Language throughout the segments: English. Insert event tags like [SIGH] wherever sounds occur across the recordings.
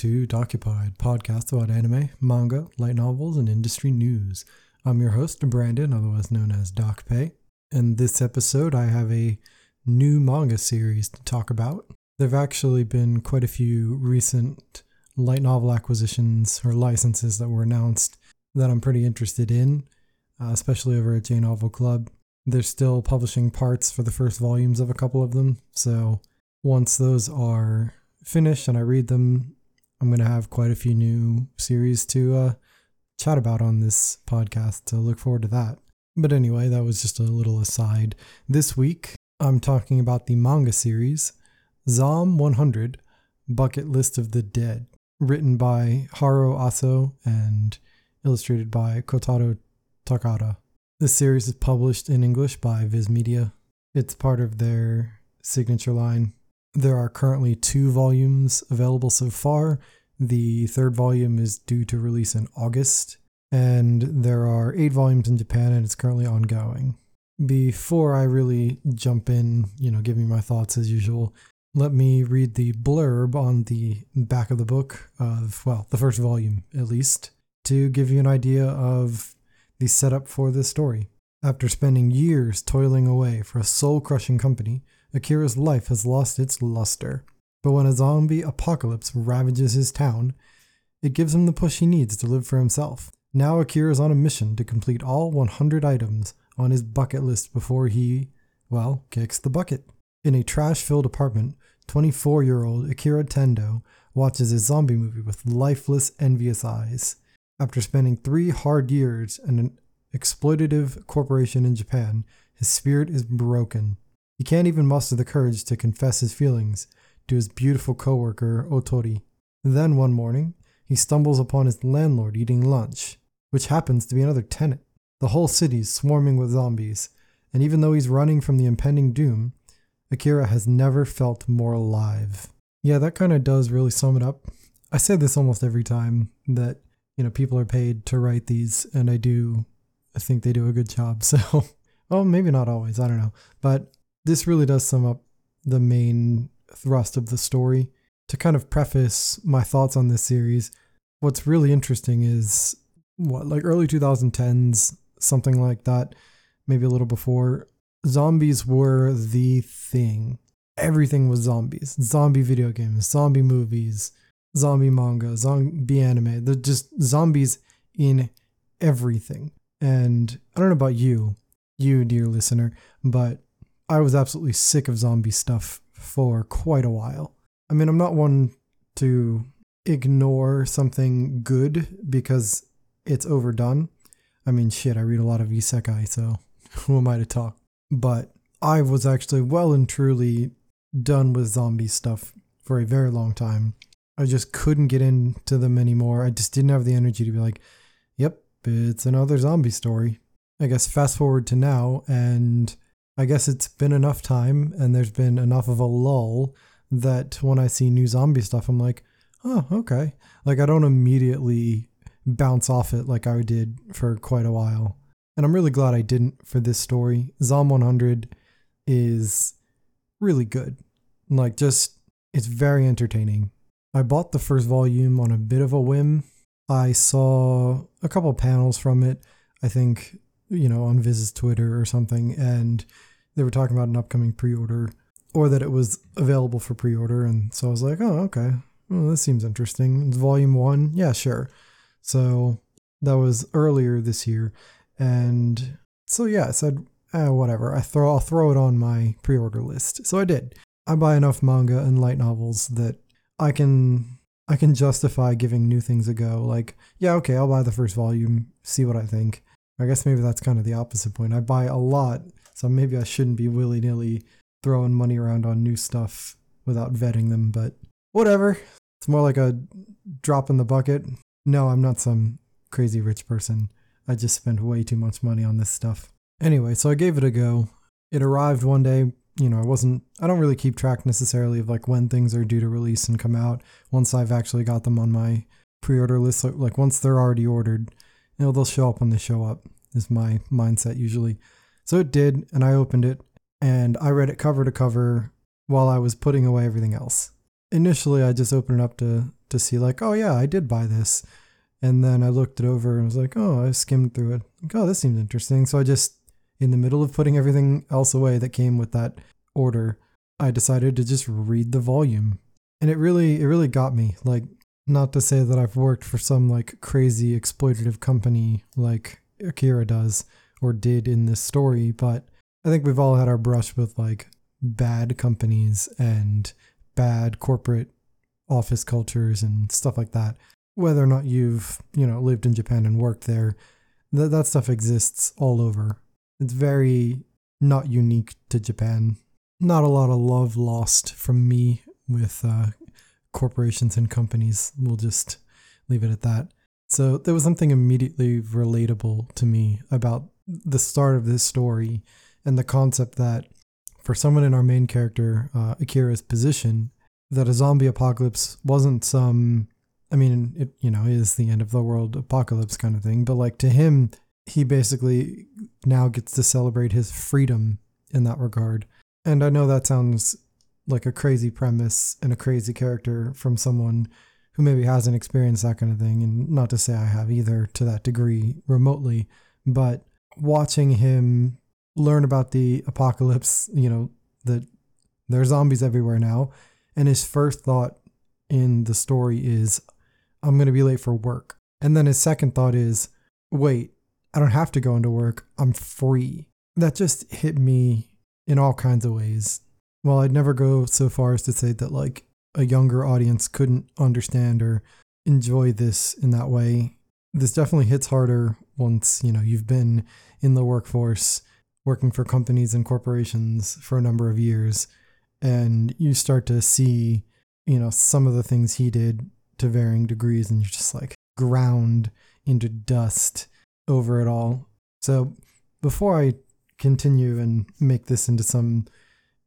to podcast about anime, manga, light novels, and industry news. I'm your host, Brandon, otherwise known as Dokupe. In this episode, I have a new manga series to talk about. There have actually been quite a few recent light novel acquisitions or licenses that were announced that I'm pretty interested in, uh, especially over at J Novel Club. They're still publishing parts for the first volumes of a couple of them, so once those are finished and I read them, I'm going to have quite a few new series to uh, chat about on this podcast. So look forward to that. But anyway, that was just a little aside. This week, I'm talking about the manga series Zom 100 Bucket List of the Dead, written by Haro Aso and illustrated by Kotaro Takata. This series is published in English by Viz Media. It's part of their signature line there are currently two volumes available so far. The third volume is due to release in August, and there are eight volumes in Japan, and it's currently ongoing. Before I really jump in, you know, giving my thoughts as usual, let me read the blurb on the back of the book of, well, the first volume at least, to give you an idea of the setup for this story. After spending years toiling away for a soul crushing company, Akira's life has lost its luster. But when a zombie apocalypse ravages his town, it gives him the push he needs to live for himself. Now Akira is on a mission to complete all 100 items on his bucket list before he, well, kicks the bucket. In a trash filled apartment, 24 year old Akira Tendo watches a zombie movie with lifeless, envious eyes. After spending three hard years in an exploitative corporation in Japan, his spirit is broken. He can't even muster the courage to confess his feelings to his beautiful coworker, Otori. Then one morning, he stumbles upon his landlord eating lunch, which happens to be another tenant. The whole city's swarming with zombies, and even though he's running from the impending doom, Akira has never felt more alive. Yeah, that kind of does really sum it up. I say this almost every time that, you know, people are paid to write these, and I do, I think they do a good job. [LAUGHS] So, well, maybe not always, I don't know. But this really does sum up the main thrust of the story. To kind of preface my thoughts on this series, what's really interesting is what, like early 2010s, something like that, maybe a little before, zombies were the thing. Everything was zombies. Zombie video games, zombie movies, zombie manga, zombie anime. They're just zombies in everything. And I don't know about you, you, dear listener, but I was absolutely sick of zombie stuff for quite a while. I mean, I'm not one to ignore something good because it's overdone. I mean, shit, I read a lot of isekai, so [LAUGHS] who am I to talk? But I was actually well and truly done with zombie stuff for a very long time. I just couldn't get into them anymore. I just didn't have the energy to be like, yep, it's another zombie story. I guess fast forward to now, and I guess it's been enough time and there's been enough of a lull that when I see new zombie stuff, I'm like, oh, okay. Like I don't immediately bounce off it like I did for quite a while. And I'm really glad I didn't for this story. Zom 100 is really good. Like, just, it's very entertaining. I bought the first volume on a bit of a whim. I saw a couple panels from it, I think, you know, on Viz's Twitter or something, and they were talking about an upcoming pre-order or that it was available for pre-order. And so i was like oh okay. Well this seems interesting. It's volume one? Yeah sure. So that was earlier this year. And so yeah i said eh, whatever. I throw i'll throw it on my pre-order list. So i did. I buy enough manga and light novels that i can i can justify giving new things a go. Like yeah okay i'll buy the first volume see what i think. I guess maybe that's kind of the opposite point. I buy a lot so maybe I shouldn't be willy nilly throwing money around on new stuff without vetting them, but whatever. It's more like a drop in the bucket. No, I'm not some crazy rich person. I just spent way too much money on this stuff. Anyway, so I gave it a go. It arrived one day. You know, I wasn't, I don't really keep track necessarily of like when things are due to release and come out. Once I've actually got them on my pre order list, like once they're already ordered, you know, they'll show up when they show up, is my mindset usually. So it did, and I opened it and I read it cover to cover while I was putting away everything else. initially I just opened it up to to see like, oh yeah, I did buy this. And then I looked it over and was like, oh, I skimmed through it. Like, oh, this seems interesting. So I just in the middle of putting everything else away that came with that order, I decided to just read the volume. And it really it really got me. Like not to say that I've worked for some like crazy exploitative company like Akira does or did in this story, but I think we've all had our brush with like bad companies and bad corporate office cultures and stuff like that. Whether or not you've, you know, lived in Japan and worked there, that that stuff exists all over. It's very not unique to Japan. Not a lot of love lost from me with uh, corporations and companies. We'll just leave it at that. So there was something immediately relatable to me about the start of this story and the concept that for someone in our main character, uh, Akira's position, that a zombie apocalypse wasn't some, I mean, it, you know, is the end of the world apocalypse kind of thing, but like to him, he basically now gets to celebrate his freedom in that regard. And I know that sounds like a crazy premise and a crazy character from someone who maybe hasn't experienced that kind of thing. And not to say I have either to that degree remotely, but watching him learn about the apocalypse, you know, that there's zombies everywhere now. And his first thought in the story is, I'm going to be late for work. And then his second thought is, wait, I don't have to go into work. I'm free. That just hit me in all kinds of ways. Well, I'd never go so far as to say that like a younger audience couldn't understand or enjoy this in that way. This definitely hits harder once, you know, you've been in the workforce working for companies and corporations for a number of years and you start to see, you know, some of the things he did to varying degrees and you're just like ground into dust over it all. So before I continue and make this into some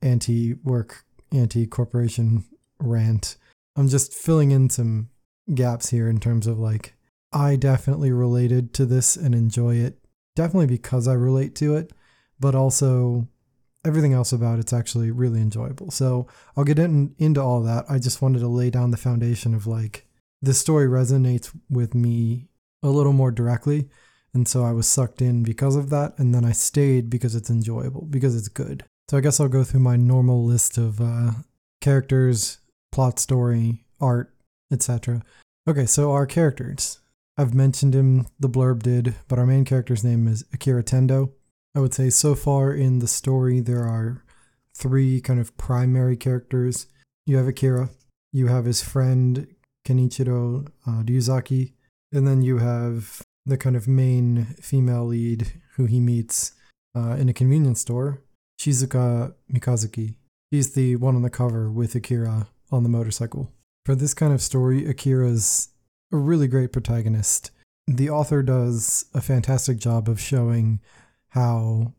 anti work, anti corporation rant. I'm just filling in some gaps here in terms of like, I definitely related to this and enjoy it. Definitely because I relate to it, but also everything else about it's actually really enjoyable. So I'll get in, into all that. I just wanted to lay down the foundation of like, this story resonates with me a little more directly. And so I was sucked in because of that. And then I stayed because it's enjoyable, because it's good. So I guess I'll go through my normal list of uh, characters, plot story, art, etc. Okay, so our characters. I've mentioned him, the blurb did, but our main character's name is Akira Tendo. I would say so far in the story, there are three kind of primary characters. You have Akira, you have his friend Kenichiro uh, Ryuzaki, and then you have the kind of main female lead who he meets uh, in a convenience store, Shizuka Mikazuki. She's the one on the cover with Akira on the motorcycle. For this kind of story, Akira's a really great protagonist. The author does a fantastic job of showing how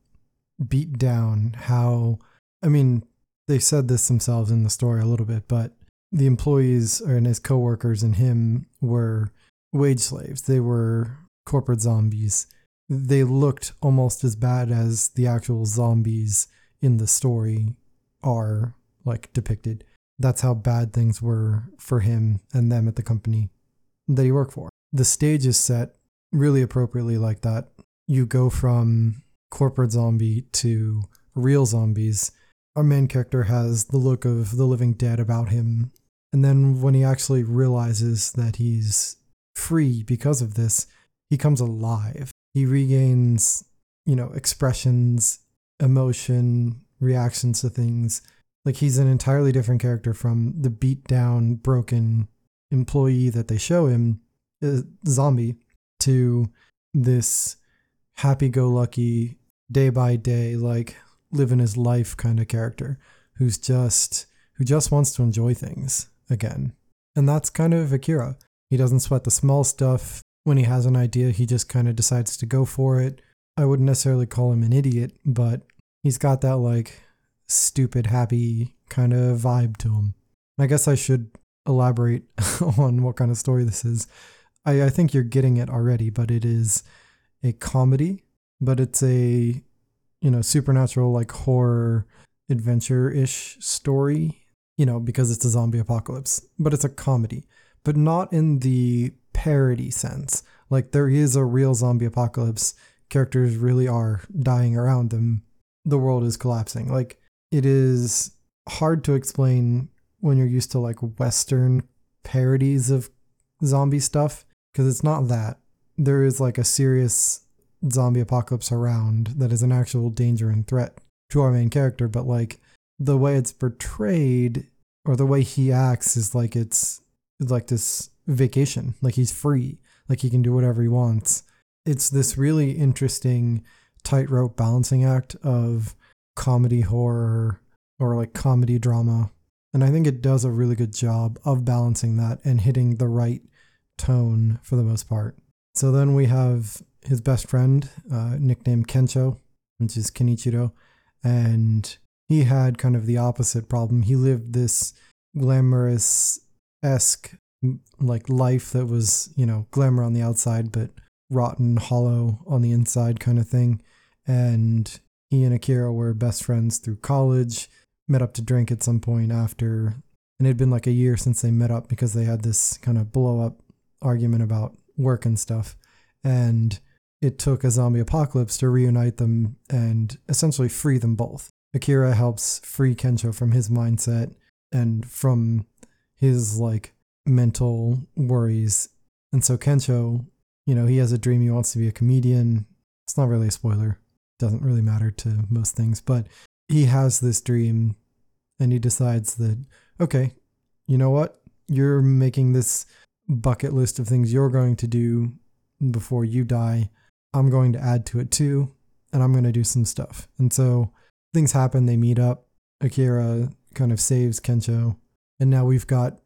beat down, how, I mean, they said this themselves in the story a little bit, but the employees and his coworkers and him were wage slaves. They were corporate zombies they looked almost as bad as the actual zombies in the story are like depicted. That's how bad things were for him and them at the company that he work for. The stage is set really appropriately like that. You go from corporate zombie to real zombies. Our main character has the look of the living dead about him. And then when he actually realizes that he's free because of this, he comes alive he regains, you know, expressions, emotion, reactions to things. Like he's an entirely different character from the beat down, broken employee that they show him, uh, zombie, to this happy go lucky, day by day, like living his life kind of character who's just who just wants to enjoy things again. And that's kind of Akira. He doesn't sweat the small stuff when he has an idea, he just kind of decides to go for it. I wouldn't necessarily call him an idiot, but he's got that like stupid, happy kind of vibe to him. I guess I should elaborate [LAUGHS] on what kind of story this is. I, I think you're getting it already, but it is a comedy, but it's a, you know, supernatural, like horror adventure ish story. you know, because it's a zombie apocalypse, but it's a comedy, but not in the parody sense. Like there is a real zombie apocalypse. Characters really are dying around them. The world is collapsing. Like it is hard to explain when you're used to like Western parodies of zombie stuff because it's not that. There is like a serious zombie apocalypse around that is an actual danger and threat to our main character, but like the way it's portrayed or the way he acts is like it's like this vacation, like he's free, like he can do whatever he wants. It's this really interesting tightrope balancing act of comedy horror or like comedy drama. And I think it does a really good job of balancing that and hitting the right tone for the most part. So then we have his best friend, uh, nicknamed Kencho, which is Kenichiro, and he had kind of the opposite problem. He lived this glamorous esque like life that was, you know, glamour on the outside, but rotten, hollow on the inside kind of thing. And he and Akira were best friends through college, met up to drink at some point after. And it had been like a year since they met up because they had this kind of blow up argument about work and stuff. And it took a zombie apocalypse to reunite them and essentially free them both. Akira helps free Kencho from his mindset and from his like mental worries. And so Kencho, you know, he has a dream he wants to be a comedian. It's not really a spoiler. Doesn't really matter to most things, but he has this dream and he decides that okay, you know what? You're making this bucket list of things you're going to do before you die. I'm going to add to it too, and I'm going to do some stuff. And so things happen, they meet up. Akira kind of saves Kencho, and now we've got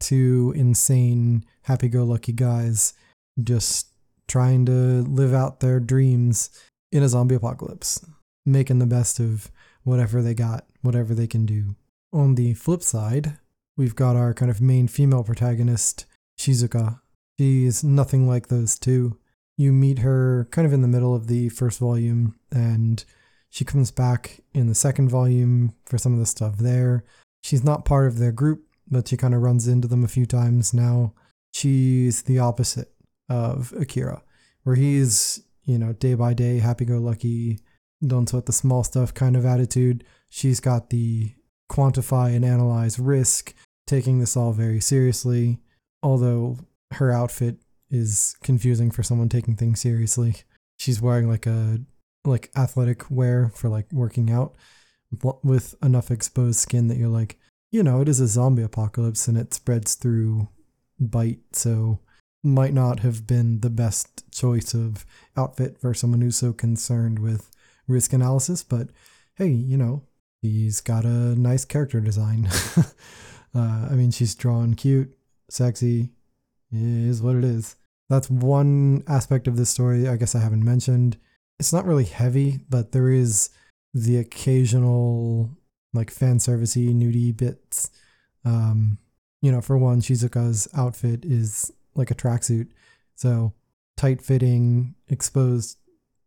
two insane, happy go lucky guys just trying to live out their dreams in a zombie apocalypse, making the best of whatever they got, whatever they can do. On the flip side, we've got our kind of main female protagonist, Shizuka. She's nothing like those two. You meet her kind of in the middle of the first volume, and she comes back in the second volume for some of the stuff there. She's not part of their group, but she kind of runs into them a few times now. She's the opposite of Akira, where he's, you know, day by day, happy go lucky, don't sweat the small stuff kind of attitude. She's got the quantify and analyze risk, taking this all very seriously, although her outfit is confusing for someone taking things seriously. She's wearing like a like athletic wear for like working out with enough exposed skin that you're like, you know, it is a zombie apocalypse and it spreads through bite, so might not have been the best choice of outfit for someone who's so concerned with risk analysis, but hey, you know, he's got a nice character design. [LAUGHS] uh, I mean, she's drawn cute, sexy, is what it is. That's one aspect of this story I guess I haven't mentioned. It's not really heavy, but there is the occasional like fan servicey nudie bits. Um, you know, for one, Shizuka's outfit is like a tracksuit, so tight fitting, exposed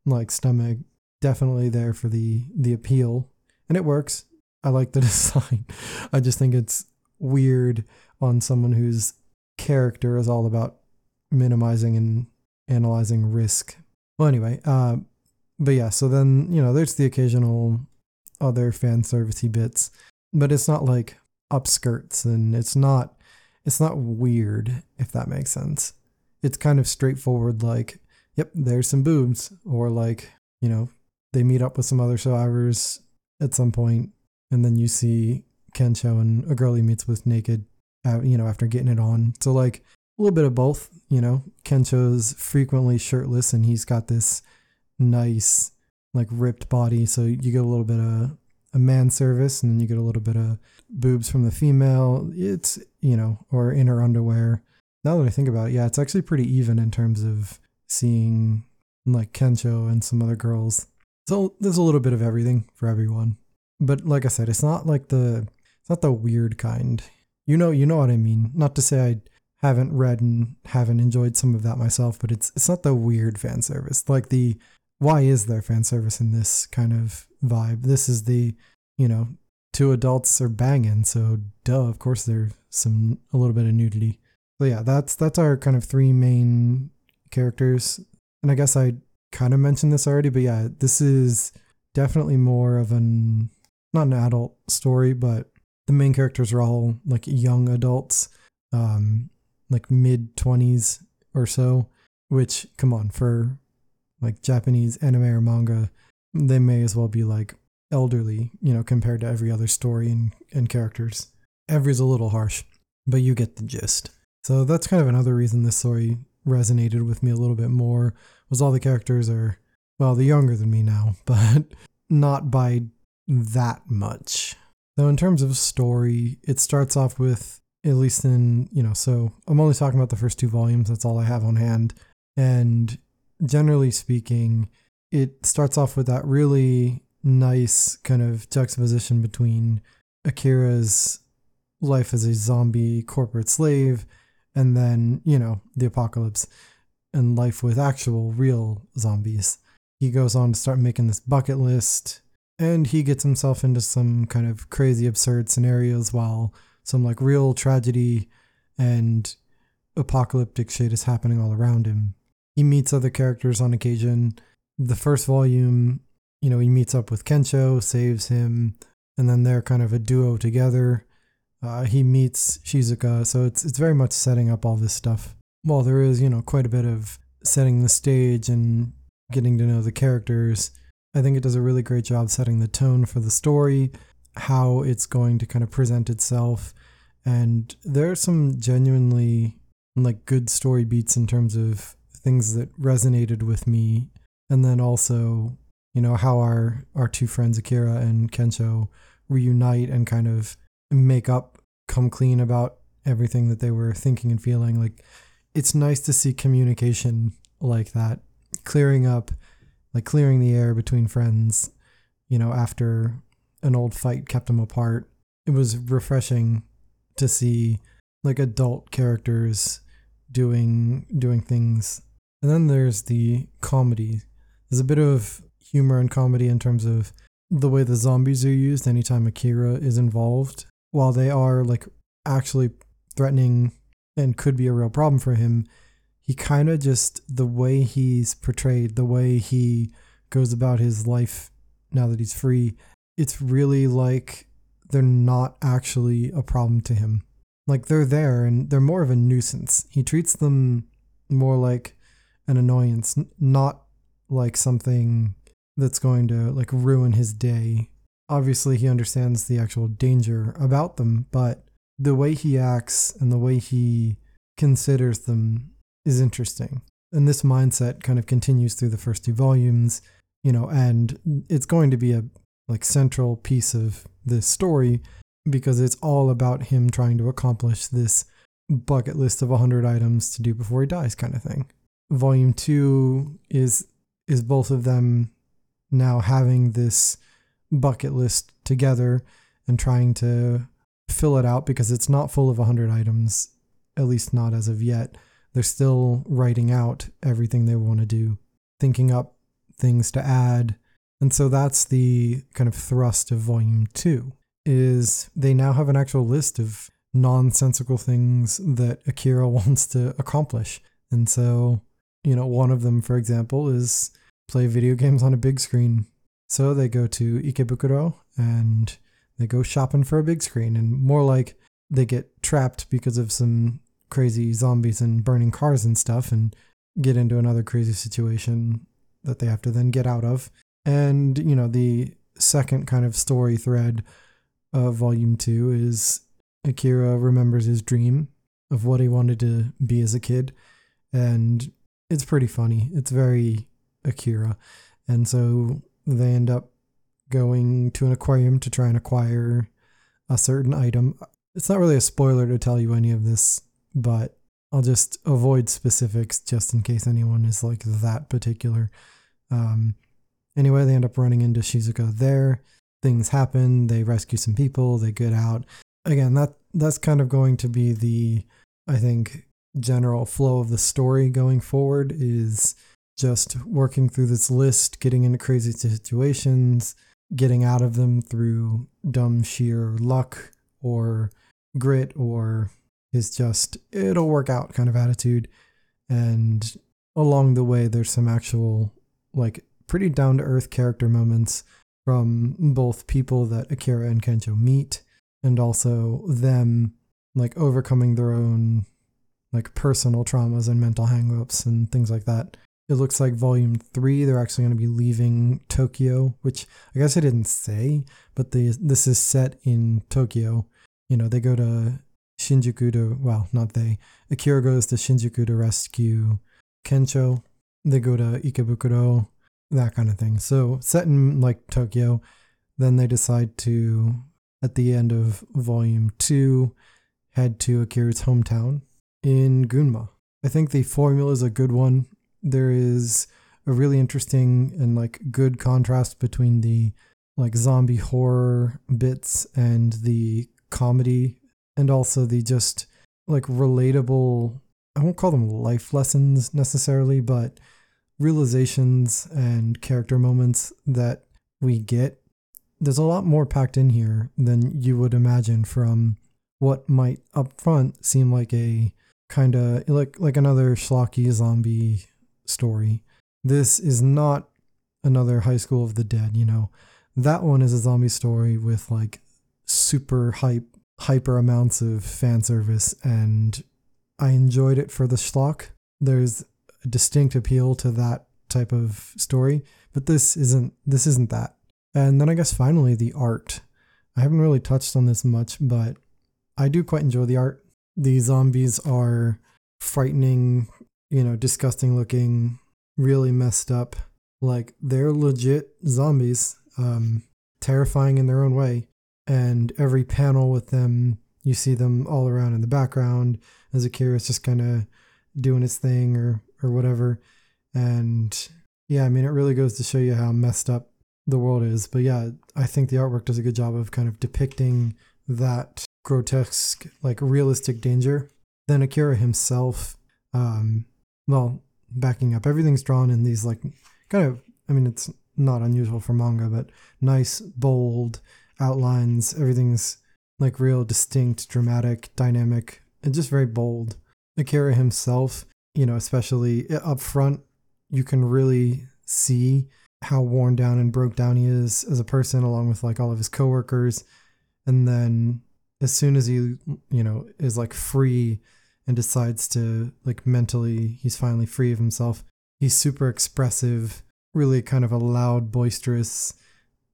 like stomach, definitely there for the the appeal, and it works. I like the [LAUGHS] design. I just think it's weird on someone whose character is all about minimizing and analyzing risk. Well, anyway, uh, but yeah, so then you know, there's the occasional other fan servicey bits, but it's not like upskirts and it's not it's not weird if that makes sense. It's kind of straightforward like, yep, there's some boobs or like, you know, they meet up with some other survivors at some point and then you see Kencho and a girl he meets with naked, uh, you know, after getting it on. So like a little bit of both, you know. Kencho's frequently shirtless and he's got this nice like ripped body, so you get a little bit of a man service, and then you get a little bit of boobs from the female. It's you know, or inner underwear. Now that I think about it, yeah, it's actually pretty even in terms of seeing like Kencho and some other girls. So there's a little bit of everything for everyone. But like I said, it's not like the it's not the weird kind. You know, you know what I mean. Not to say I haven't read and haven't enjoyed some of that myself, but it's it's not the weird fan service. Like the why is there fan service in this kind of vibe? This is the, you know, two adults are banging, so duh, of course there's some a little bit of nudity. So yeah, that's that's our kind of three main characters. And I guess I kind of mentioned this already, but yeah, this is definitely more of an not an adult story, but the main characters are all like young adults, um, like mid twenties or so. Which, come on, for like Japanese anime or manga, they may as well be like elderly, you know, compared to every other story and, and characters. Every's a little harsh, but you get the gist. So that's kind of another reason this story resonated with me a little bit more was all the characters are well, they're younger than me now, [LAUGHS] but not by that much. So in terms of story, it starts off with at least in, you know, so I'm only talking about the first two volumes, that's all I have on hand. And generally speaking, it starts off with that really nice kind of juxtaposition between Akira's life as a zombie corporate slave and then, you know, the apocalypse and life with actual real zombies. He goes on to start making this bucket list and he gets himself into some kind of crazy absurd scenarios while some like real tragedy and apocalyptic shit is happening all around him. He meets other characters on occasion. The first volume, you know, he meets up with Kencho, saves him, and then they're kind of a duo together. Uh, he meets Shizuka, so it's it's very much setting up all this stuff. While there is, you know, quite a bit of setting the stage and getting to know the characters, I think it does a really great job setting the tone for the story, how it's going to kind of present itself, and there are some genuinely like good story beats in terms of things that resonated with me, and then also, you know, how our our two friends Akira and Kencho reunite and kind of make up, come clean about everything that they were thinking and feeling. Like it's nice to see communication like that, clearing up, like clearing the air between friends, you know, after an old fight kept them apart. It was refreshing to see like adult characters doing doing things. And then there's the comedy. There's a bit of humor and comedy in terms of the way the zombies are used anytime Akira is involved while they are like actually threatening and could be a real problem for him, he kind of just the way he's portrayed, the way he goes about his life now that he's free, it's really like they're not actually a problem to him. Like they're there and they're more of a nuisance. He treats them more like an annoyance, not like something that's going to like ruin his day obviously he understands the actual danger about them, but the way he acts and the way he considers them is interesting. And this mindset kind of continues through the first two volumes, you know, and it's going to be a like central piece of this story because it's all about him trying to accomplish this bucket list of 100 items to do before he dies kind of thing. Volume 2 is is both of them now having this bucket list together and trying to fill it out because it's not full of 100 items, at least not as of yet. They're still writing out everything they want to do, thinking up things to add. And so that's the kind of thrust of volume 2 is they now have an actual list of nonsensical things that Akira [LAUGHS] wants to accomplish. And so, you know, one of them for example is play video games on a big screen so they go to Ikebukuro and they go shopping for a big screen, and more like they get trapped because of some crazy zombies and burning cars and stuff, and get into another crazy situation that they have to then get out of. And, you know, the second kind of story thread of volume two is Akira remembers his dream of what he wanted to be as a kid. And it's pretty funny. It's very Akira. And so they end up going to an aquarium to try and acquire a certain item. It's not really a spoiler to tell you any of this, but I'll just avoid specifics just in case anyone is like that particular. Um, anyway, they end up running into Shizuka there. Things happen. They rescue some people. They get out. Again, that that's kind of going to be the, I think, general flow of the story going forward. Is just working through this list, getting into crazy situations, getting out of them through dumb sheer luck or grit or his just it'll work out kind of attitude. And along the way, there's some actual, like, pretty down to earth character moments from both people that Akira and Kencho meet and also them, like, overcoming their own, like, personal traumas and mental hangups and things like that. It looks like volume three, they're actually going to be leaving Tokyo, which I guess I didn't say, but the, this is set in Tokyo. You know, they go to Shinjuku to, well, not they. Akira goes to Shinjuku to rescue Kencho. They go to Ikebukuro, that kind of thing. So set in like Tokyo. Then they decide to, at the end of volume two, head to Akira's hometown in Gunma. I think the formula is a good one. There is a really interesting and like good contrast between the like zombie horror bits and the comedy and also the just like relatable I won't call them life lessons necessarily, but realizations and character moments that we get. There's a lot more packed in here than you would imagine from what might up front seem like a kind of like like another schlocky zombie story. This is not another High School of the Dead, you know. That one is a zombie story with like super hype hyper amounts of fan service and I enjoyed it for the schlock. There's a distinct appeal to that type of story, but this isn't this isn't that. And then I guess finally the art. I haven't really touched on this much, but I do quite enjoy the art. The zombies are frightening, you know, disgusting looking, really messed up. Like they're legit zombies, um, terrifying in their own way and every panel with them, you see them all around in the background as Akira is just kind of doing his thing or or whatever. And yeah, I mean, it really goes to show you how messed up the world is. But yeah, I think the artwork does a good job of kind of depicting that grotesque, like realistic danger. Then Akira himself, um, well, backing up, everything's drawn in these like kind of, I mean, it's not unusual for manga, but nice, bold, outlines. Everything's like real distinct, dramatic, dynamic, and just very bold. Akira himself, you know, especially eh, up front, you can really see how worn down and broke down he is as a person, along with like all of his coworkers. And then as soon as he, you know, is like free and decides to like mentally, he's finally free of himself. He's super expressive, really kind of a loud, boisterous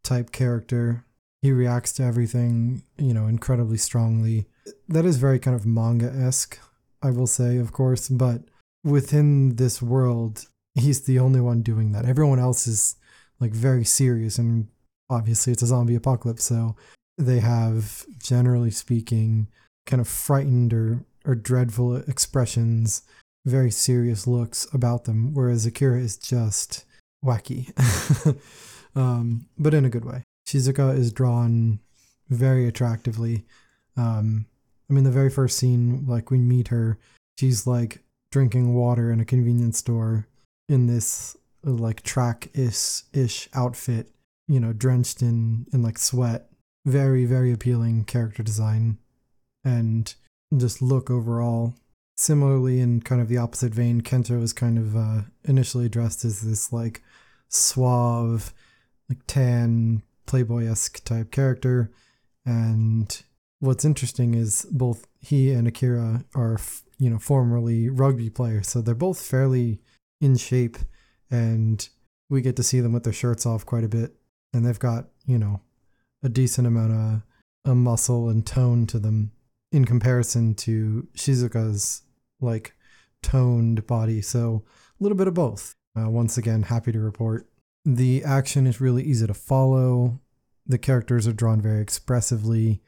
type character he reacts to everything, you know, incredibly strongly. That is very kind of manga esque, I will say, of course, but within this world, he's the only one doing that. Everyone else is like very serious, and obviously it's a zombie apocalypse, so they have, generally speaking, kind of frightened or, or dreadful expressions, very serious looks about them, whereas Akira is just wacky, [LAUGHS] um, but in a good way. Shizuka is drawn very attractively. Um, I mean, the very first scene, like we meet her, she's like drinking water in a convenience store in this like track ish outfit, you know, drenched in in like sweat. Very very appealing character design, and just look overall. Similarly, in kind of the opposite vein, Kento is kind of uh, initially dressed as this like suave, like tan playboy esque type character. And what's interesting is both he and Akira are, you know, formerly rugby players. So they're both fairly in shape and we get to see them with their shirts off quite a bit. And they've got, you know, a decent amount of, of muscle and tone to them in comparison to Shizuka's like toned body. So a little bit of both. Uh, once again, happy to report the action is really easy to follow. The characters are drawn very expressively,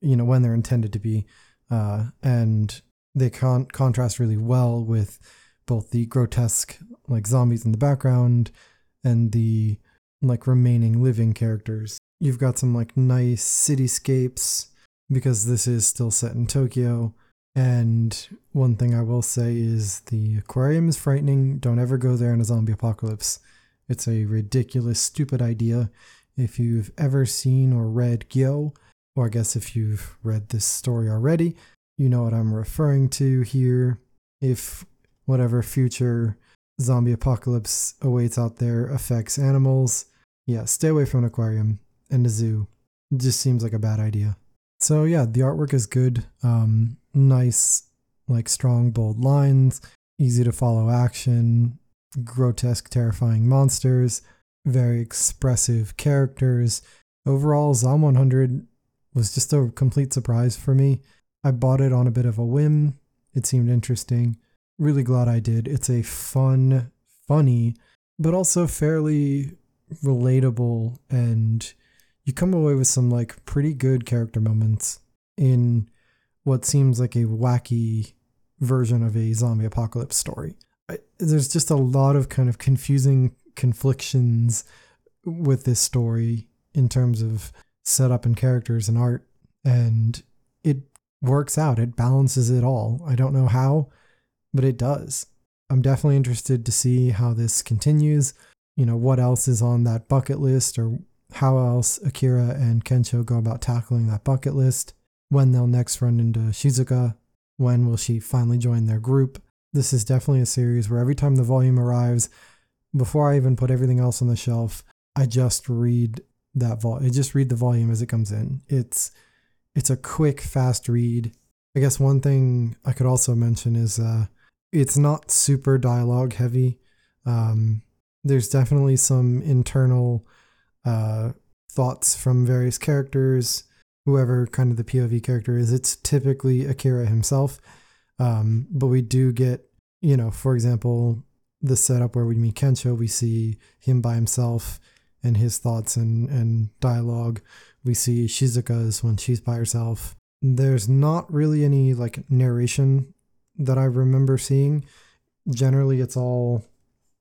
you know, when they're intended to be. Uh, and they con- contrast really well with both the grotesque, like zombies in the background, and the like remaining living characters. You've got some like nice cityscapes because this is still set in Tokyo. And one thing I will say is the aquarium is frightening. Don't ever go there in a zombie apocalypse. It's a ridiculous, stupid idea. If you've ever seen or read Gyo, or I guess if you've read this story already, you know what I'm referring to here. If whatever future zombie apocalypse awaits out there affects animals, yeah, stay away from an aquarium and a zoo. It just seems like a bad idea. So yeah, the artwork is good. Um, nice, like strong, bold lines, easy to follow action, grotesque, terrifying monsters, very expressive characters. Overall, Zom 100 was just a complete surprise for me. I bought it on a bit of a whim. It seemed interesting. Really glad I did. It's a fun, funny, but also fairly relatable and you come away with some like pretty good character moments in what seems like a wacky version of a zombie apocalypse story. I, there's just a lot of kind of confusing conflictions with this story in terms of setup and characters and art, and it works out. It balances it all. I don't know how, but it does. I'm definitely interested to see how this continues. You know, what else is on that bucket list or how else Akira and Kencho go about tackling that bucket list, when they'll next run into Shizuka, when will she finally join their group. This is definitely a series where every time the volume arrives, before I even put everything else on the shelf, I just read that vol. I just read the volume as it comes in. It's it's a quick, fast read. I guess one thing I could also mention is uh, it's not super dialogue heavy. Um, there's definitely some internal uh, thoughts from various characters, whoever kind of the POV character is. It's typically Akira himself, um, but we do get, you know, for example, the setup where we meet Kencho, we see him by himself and his thoughts and, and dialogue. We see Shizuka's when she's by herself. There's not really any like narration that I remember seeing. Generally, it's all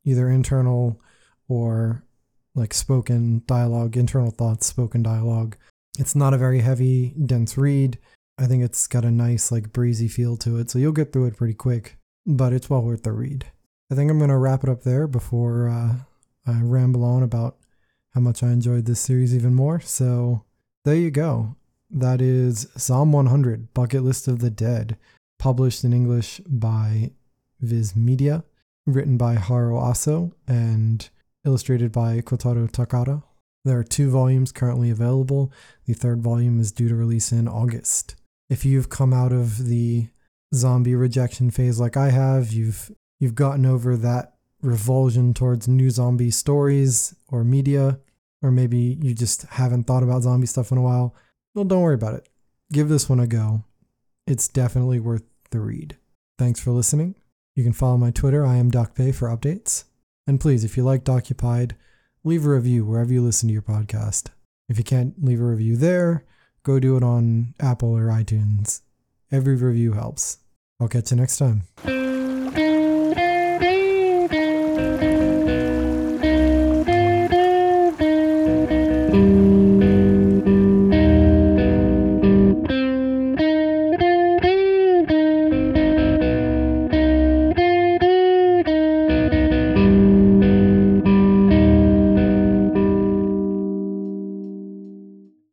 either internal or like spoken dialogue, internal thoughts, spoken dialogue. It's not a very heavy, dense read. I think it's got a nice, like, breezy feel to it, so you'll get through it pretty quick, but it's well worth the read. I think I'm going to wrap it up there before uh, I ramble on about how much I enjoyed this series even more. So there you go. That is Zom 100 Bucket List of the Dead, published in English by Viz Media, written by Haro Aso, and illustrated by Kotaro Takata. There are two volumes currently available. The third volume is due to release in August. If you've come out of the zombie rejection phase like I have, you've you've gotten over that revulsion towards new zombie stories or media, or maybe you just haven't thought about zombie stuff in a while, well, don't worry about it. Give this one a go. It's definitely worth the read. Thanks for listening. You can follow my Twitter, I am Dokupe, for updates. And please, if you liked Dokupied, leave a review wherever you listen to your podcast. If you can't leave a review there, go do it on Apple or iTunes. Every review helps. I'll catch you next time.